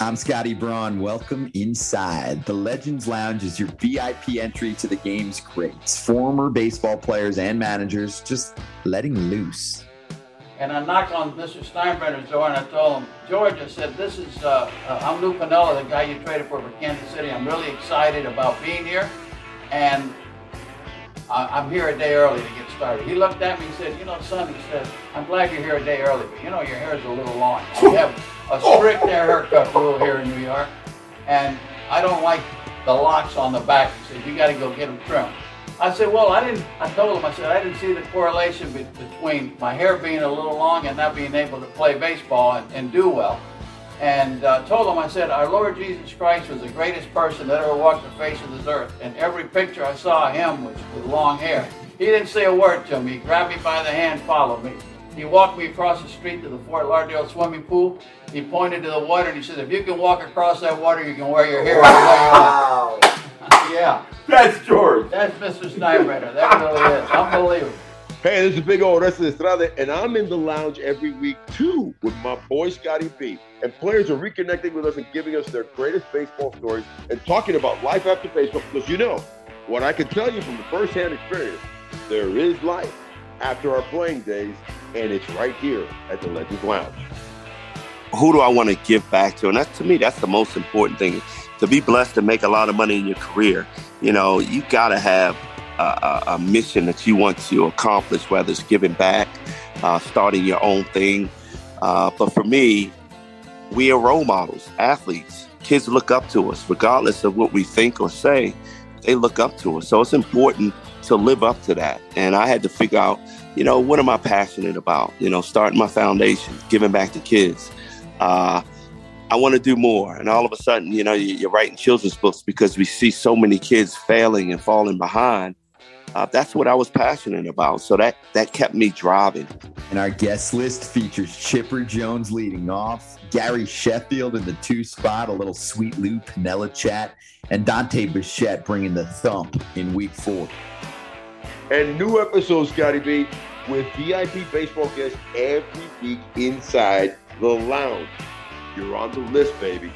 Scotty Braun. Welcome inside. The Legends Lounge is your VIP entry to the game's greats. Former baseball players and managers just letting loose. And I knocked on Mr. Steinbrenner's door and I told him, George, I said, this is, uh, uh, I'm Lou Piniella, the guy you traded for for Kansas City. I'm really excited about being here. And I, am here a day early to get started. He looked at me and said, you know, son, he said, I'm glad you're here a day early, but you know, your hair is a little long. Have a strict haircut rule here in New York, and I don't like the locks on the back. He said, you got to go get them trimmed. I said, well, I didn't, I told him, I said, I didn't see the correlation be- between my hair being a little long and not being able to play baseball and, and do well and uh, told him, I said, Our Lord Jesus Christ was the greatest person that ever walked the face of this earth. And every picture I saw of him was with long hair. He didn't say a word to me. He grabbed me by the hand, followed me. He walked me across the street to the Fort Lauderdale swimming pool. He pointed to the water and he said, If you can walk across that water, you can wear your hair. Wow. yeah. That's George. That's Mr. Steinbrenner. That really is. Unbelievable. Hey, this is Big O Orestes Destrade, and I'm in the lounge every week too with my boy Scotty B. And players are reconnecting with us and giving us their greatest baseball stories and talking about life after baseball. Because you know, what I can tell you from the first-hand experience, there is life after our playing days, and it's right here at the Legends Lounge. Who do I want to give back to? And that's to me, that's the most important thing. To be blessed to make a lot of money in your career, you know, you gotta have a, a, mission that you want to accomplish, whether it's giving back, uh, starting your own thing. Uh, but for me, we are role models, athletes. Kids look up to us, regardless of what we think or say. They look up to us. So it's important to live up to that. And I had to figure out, you know, what am I passionate about? You know, starting my foundation, giving back to kids. Uh, I want to do more. And all of a sudden, you know, you're writing children's books because we see so many kids failing and falling behind uh, that's what I was passionate about. So that that kept me driving. And our guest list features Chipper Jones leading off, Gary Sheffield in the two spot, a little sweet Lou Piniella chat, and Dante Bichette bringing the thump in week four. And new episodes, Scotty B, with VIP baseball guests every week inside the lounge. You're on the list, baby.